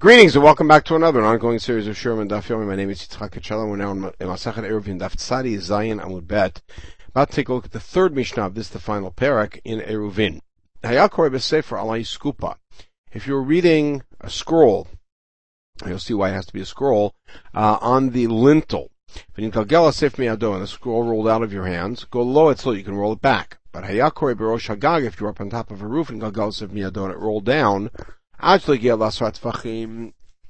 Greetings and welcome back to another ongoing series of Sherman Daf. My name is Yitzchak Kachello. We're now in Masachet Eruvin Daf Tzadi Zayin Amud Bet. About to take a look at the third Mishnah this, the final parak in Eruvin. Hayakore B'Sefer Alai Skupa. If you're reading a scroll, you'll see why it has to be a scroll, uh, on the lintel. And the scroll rolled out of your hands, go low it so you can roll it back. But Hayakore B'Rosh Hagag, if you're up on top of a roof and Galgal Sef Miyado and it rolled down,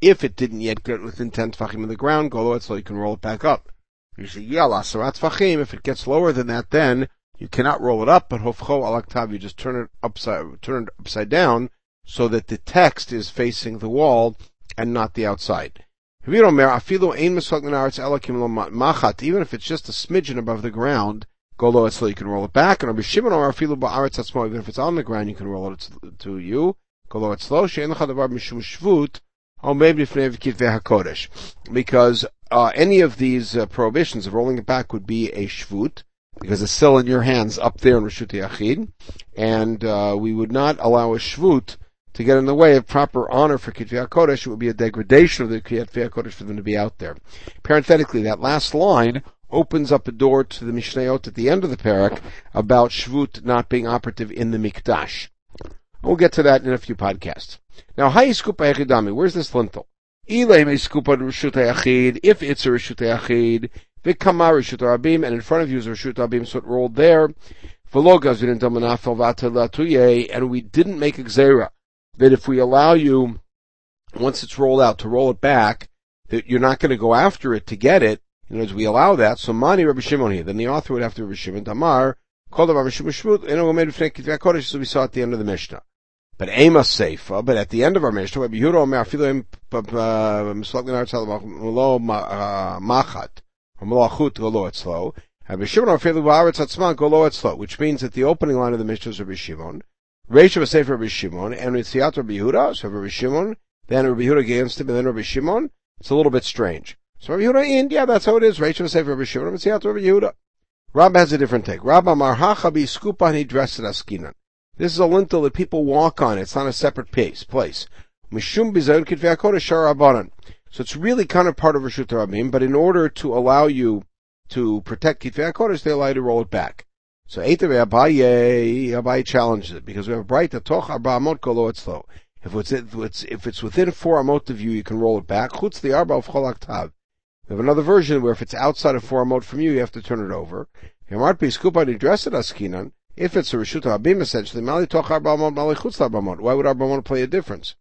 if it didn't yet get within 10 tfachim of the ground, go low so you can roll it back up. You say, if it gets lower than that, then you cannot roll it up, but hofcho alaktav, you just turn it upside, turn it upside down, so that the text is facing the wall and not the outside. Even if it's just a smidgen above the ground, go low so you can roll it back. And even if it's on the ground, you can roll it to you. Because uh, any of these uh, prohibitions of rolling it back would be a shvut, because it's still in your hands up there in Rishut Yachid, and uh, we would not allow a shvut to get in the way of proper honor for Kitvei HaKodesh. It would be a degradation of the Kitvei HaKodesh for them to be out there. Parenthetically, that last line opens up a door to the Mishnayot at the end of the parak about shvut not being operative in the Mikdash. We'll get to that in a few podcasts. Now, Hayi Skupa Echidami, where's this lintel? If it's a Rishut Echid, Vikama Rishut Rabim, and in front of you is a Rishut Rabim, so it rolled there. And we didn't make a Xera, that if we allow you, once it's rolled out, to roll it back, that you're not going to go after it to get it, in other words, we allow that, so Mani Rabbi Shimon here, then the author would have to Rabbi Shimon Tamar, called Rabbi Shimon Shmut, and was made Kodesh, so we saw at the end of the Mishnah. But Ema Seifa, oh, but at the end of our Mishnah, Rabbi Yehuda Omer Afilu Mislak Minar Tzal Malo uh, Machat, or Golo Etzlo, Rabbi Shimon Afilu Ba'aretz Atzman Golo Etzlo, which means that the opening line of the Mishnah is Rabbi Shimon, of a Sefer Rabbi Shimon, and Ritziat Rabbi Yehuda, so Rabbi Shimon, then Rabbi Yehuda against him, and then Rabbi Shimon, it's a little bit strange. So Rabbi Yehuda in, yeah, that's how it is. Reish of a Sefer Rabbi Shimon, Ritziat Rabbi Yehuda. Rabbi has a different take. Rabbi Marhacha Bi Skupa He dressed Askinan. This is a lintel that people walk on. It's not a separate place. place. So it's really kind of part of Rishut Rabim, but in order to allow you to protect Kitvei HaKodesh, they allow you to roll it back. So Eitave Abaye, Abaye challenges it, because we have a bright Toch Arba Amot Kolo Etzlo. If it's, if it's, if it's within four Amot of you, you can roll it back. Chutz the Arba of Cholak Tav. We have another version where if it's outside of four Amot from you, you have to turn it over. Yamart Piskupa Nidressed Askinan. If it's a Rishut Abim, essentially, Mali Toch Arbamot, Mali Chutz Arbamot. Why would Arbamot play a difference?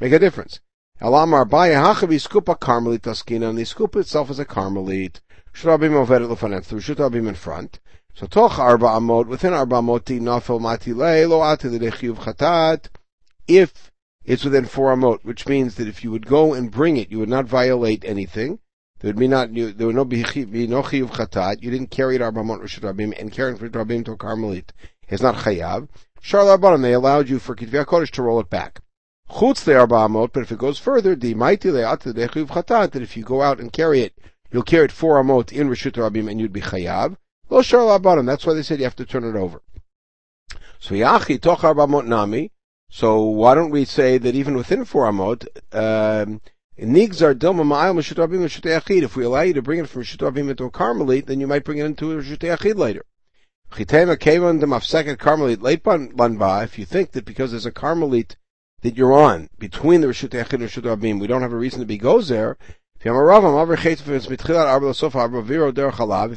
Make a difference. Elamar Baya Hachavi Skupa Carmelit Taskina, and the Skupa itself is a Carmelit. Rishut Abim Overet the Rishut Abim in front. So Toch Arba Amot, within Arba Amoti, Nafel Mati Le, Lo Ati L'Dechiyuv Chatat, if it's within four amot, which means that if you would go and bring it, you would not violate anything. There would be not there would no be, no chiyuv chatat. You didn't carry it arbamot rishut rabim, and carrying for rabim to a carmelit is not chayav. Shar rabbanim they allowed you for kitvei kodesh to roll it back. Chutz the arbamot, but if it goes further, the mighty le'at the chiyuv chatat that if you go out and carry it, you'll carry it four amot in rishut rabim and you'd be chayav. Lo shar rabbanim. That's why they said you have to turn it over. So yachi toch arbamot nami. So why don't we say that even within four amot, um, if we allow you to bring it from Rishut Abim into a Carmelite, then you might bring it into a Rishut Yachid later. If you think that because there's a Carmelite that you're on between the Rishut Yachid and Rishut Abim, we don't have a reason to be goes there. If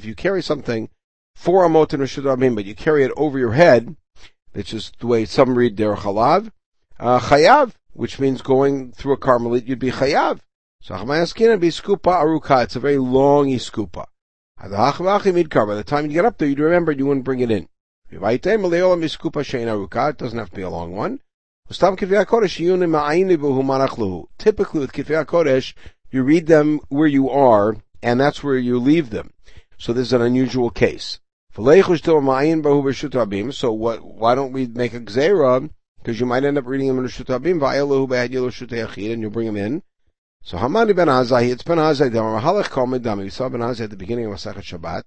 you carry something for a mot in Rishut Abim, but you carry it over your head, which is the way some read der chalav, uh, chayav, which means going through a Carmelite, you'd be chayav. So Achmayaskina be skupa aruka. It's a very long iskupa. By the time you get up there, you'd remember you wouldn't bring it in. It doesn't have to be a long one. Typically with Kitvei HaKodesh, you read them where you are, and that's where you leave them. So this is an unusual case. So what, why don't we make a gzera because you might end up reading them in Rishut Abim, Va'elahu Be'ad Rishut Yachid, and you'll bring them in. So Hamani ben Azai, it's ben Azai, Halach Kol Medami, we saw ben Azai at the beginning of Masachet Shabbat,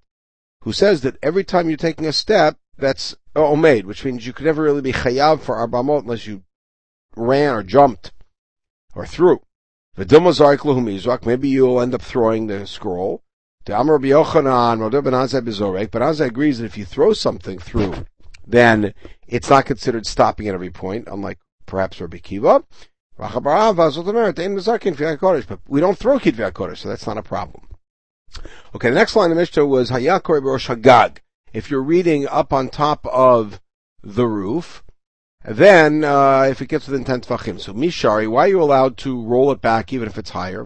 who says that every time you're taking a step, that's uh, Omeid, which means you could never really be Chayav for Arbamot unless you ran or jumped or threw. Maybe you'll end up throwing the scroll. The Amr Yochanan, but Azai agrees that if you throw something through, then it's not considered stopping at every point, unlike perhaps Rabbi Kiva. But we don't throw Kitvei HaKodesh, so that's not a problem. Okay, the next line of Mishnah was Hayakore Rosh Hagag. If you're reading up on top of the roof, then, uh, if it gets within 10 tvachim. So, Mishari, why are you allowed to roll it back even if it's higher?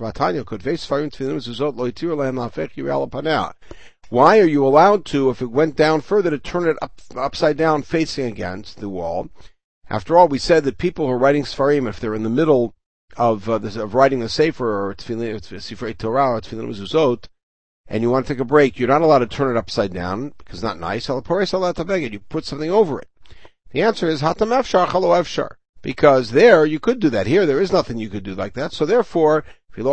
Why are you allowed to, if it went down further, to turn it up, upside down facing against the wall? After all, we said that people who are writing Sfarim, if they're in the middle of, uh, of writing the Sefer, or Tefillin, Sifrei Torah, or Mezuzot, and you want to take a break, you're not allowed to turn it upside down, because it's not nice. You put something over it. The answer is Hatam Efshar Chalo Efshar. Because there you could do that. Here there is nothing you could do like that. So therefore, meaning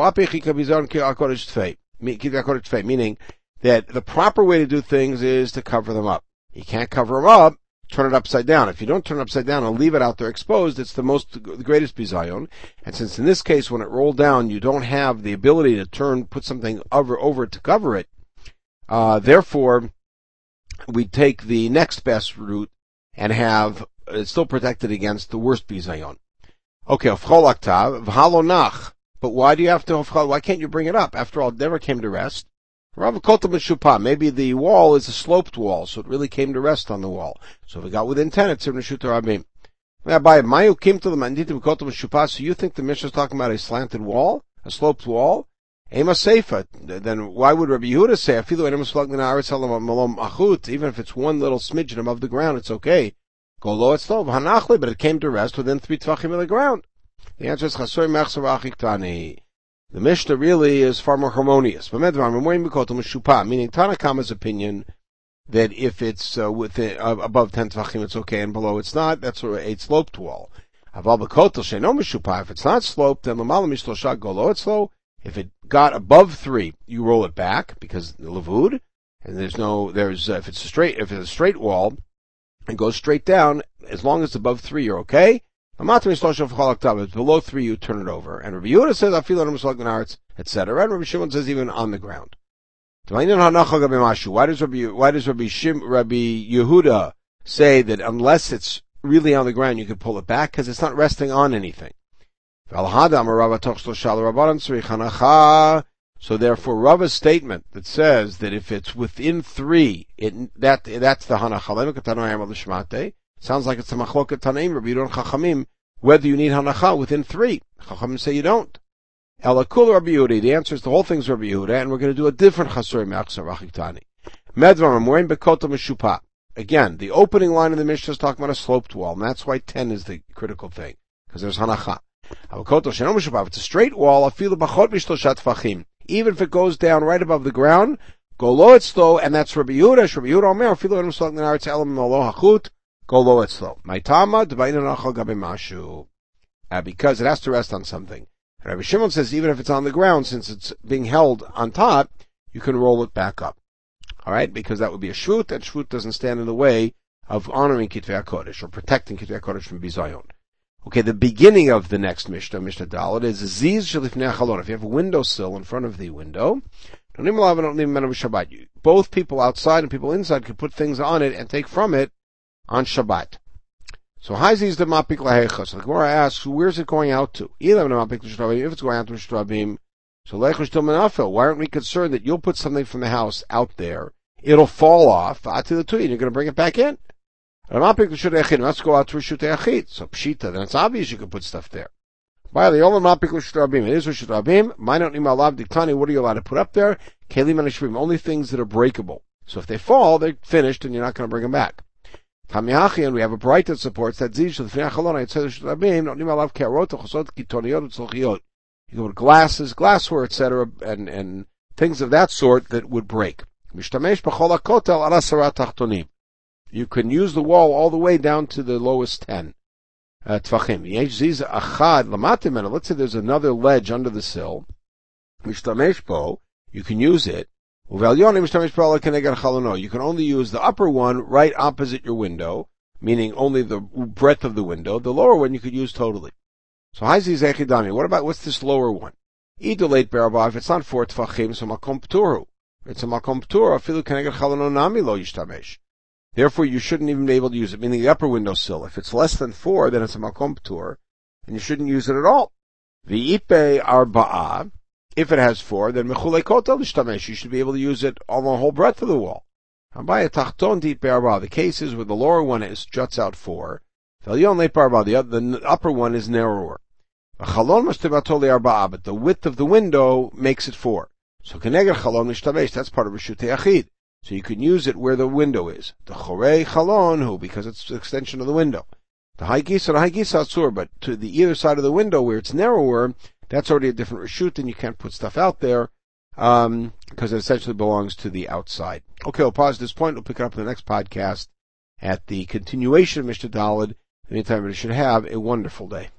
that the proper way to do things is to cover them up. You can't cover them up, turn it upside down. If you don't turn it upside down and leave it out there exposed, it's the most, the greatest bizayon. And since in this case, when it rolled down, you don't have the ability to turn, put something over, over it to cover it, uh, therefore, we take the next best route and have it's still protected against the worst bizayon. Okay, v'chol v'halonach. But why do you have to Why can't you bring it up? After all, it never came to rest. Maybe the wall is a sloped wall, so it really came to rest on the wall. So if it got within ten, it's Shuta Rabim. Rabbi, Mayu came to the Manditim Kotam Shupa, so you think the Mishnah is talking about a slanted wall? A sloped wall? Ema Seifa. Then why would Rabbi Yehuda say, even if it's one little smidgen above the ground, it's okay. Go low it's low, but it came to rest within three tvachim of the ground. The answer is Chasoy Mechsar The Mishnah really is far more harmonious. Meaning Tanakama's opinion that if it's uh, within, uh, above 10 tvachim it's okay and below it's not, that's a sloped wall. If it's not sloped, then Mishlosha Golo, it's low. If it got above three, you roll it back because the lavud, and there's no, there's, uh, if it's a straight, if it's a straight wall, and goes straight down, as long as it's above three, you're okay. It's below three, you turn it over. And Rabbi Yehuda says, I feel it etc. And Rabbi Shimon says, even on the ground. Why does Rabbi, why does Rabbi Shim, Rabbi Yehuda say that unless it's really on the ground, you can pull it back? Because it's not resting on anything. So therefore, Rava's statement that says that if it's within three, it, that that's the hanacha. Sounds like it's a machloket tanaim, Rabbi Yudon Chachamim, whether you need hanacha within three. Chachamim say you don't. Elakul Rabbi Yehuda. The answer is the whole thing's Rabbi Yehuda, and we're going to do a different chasur me'achsar rachiktani. Medvar morim bekota. Again, the opening line of the Mishnah is talking about a sloped wall, and that's why ten is the critical thing, because there's hanacha. It's a straight wall, even if it goes down right above the ground, go low it's slow, and that's Rabbi Yehuda, Rabbi Yehuda Omer, it slow. My tama, mashu. Uh, because it has to rest on something. Rabbi Shimon says even if it's on the ground, since it's being held on top, you can roll it back up. Alright, because that would be a shvut, and shvut doesn't stand in the way of honoring Kitvei HaKodesh, or protecting Kitvei HaKodesh from bizayon. Okay, the beginning of the next Mishnah, Mishnah Dalit, is Ziz Shalifnei Chalon. If you have a windowsill in front of the window, both people outside and people inside can put things on it and take from it on Shabbat. So Haiziz the Mapik Lahecha. So the Gemara asks, where's it going out to? If it's going out to Shtrabim, so Lechush Menafel, why aren't we concerned that you'll put something from the house out there, it'll fall off, to the and you're going to bring it back in? Let's go out to Rishut Echid. So Pshita, then it's obvious you can put stuff there. By the Olam Mapik Rishut It is Rishut Rabim. Nimalav Diktani, what are you allowed to put up there? Kelim and only things that are breakable. So if they fall, they're finished and you're not going to bring them back. Tamiyachi, and we have a bright that supports that Zish, the Finachalona, it says Rishut Rabim, Not Nimalav Chosot, Kitoniot. You go to glasses, glassware, etc., and, and things of that sort that would break. You can use the wall all the way down to the lowest 10 uh. Let's say there's another ledge under the sill. You can use it. You can only use the upper one right opposite your window, meaning only the breadth of the window. The lower one you could use totally. So what about what's this lower one? If it's not four tfachim, so makom pturu. It's a makom ptura, filu keneged chalono nami lo yishtamesh. Therefore, you shouldn't even be able to use it, meaning the upper window sill. If it's less than four, then it's a makom ptur, and you shouldn't use it at all. The ipe arba'a, if it has four, then mechule kotel yishtamesh. You should be able to use it on the whole breadth of the wall. The case is where the lower one is juts out four. The, the upper one is narrower. But the width of the window makes it four. So keneged chalon nishtamesh, that's part of Rishut Achid. So you can use it where the window is. The chorei chalon, who, because it's an extension of the window. The high gisa, the high gisa atzur, but to the either side of the window where it's narrower, that's already a different reshut, and you can't put stuff out there, um, because it essentially belongs to the outside. Okay, we'll pause at this point. We'll pick it up in the next podcast at the continuation of Mishnah Daled. Anytime, you should have a wonderful day.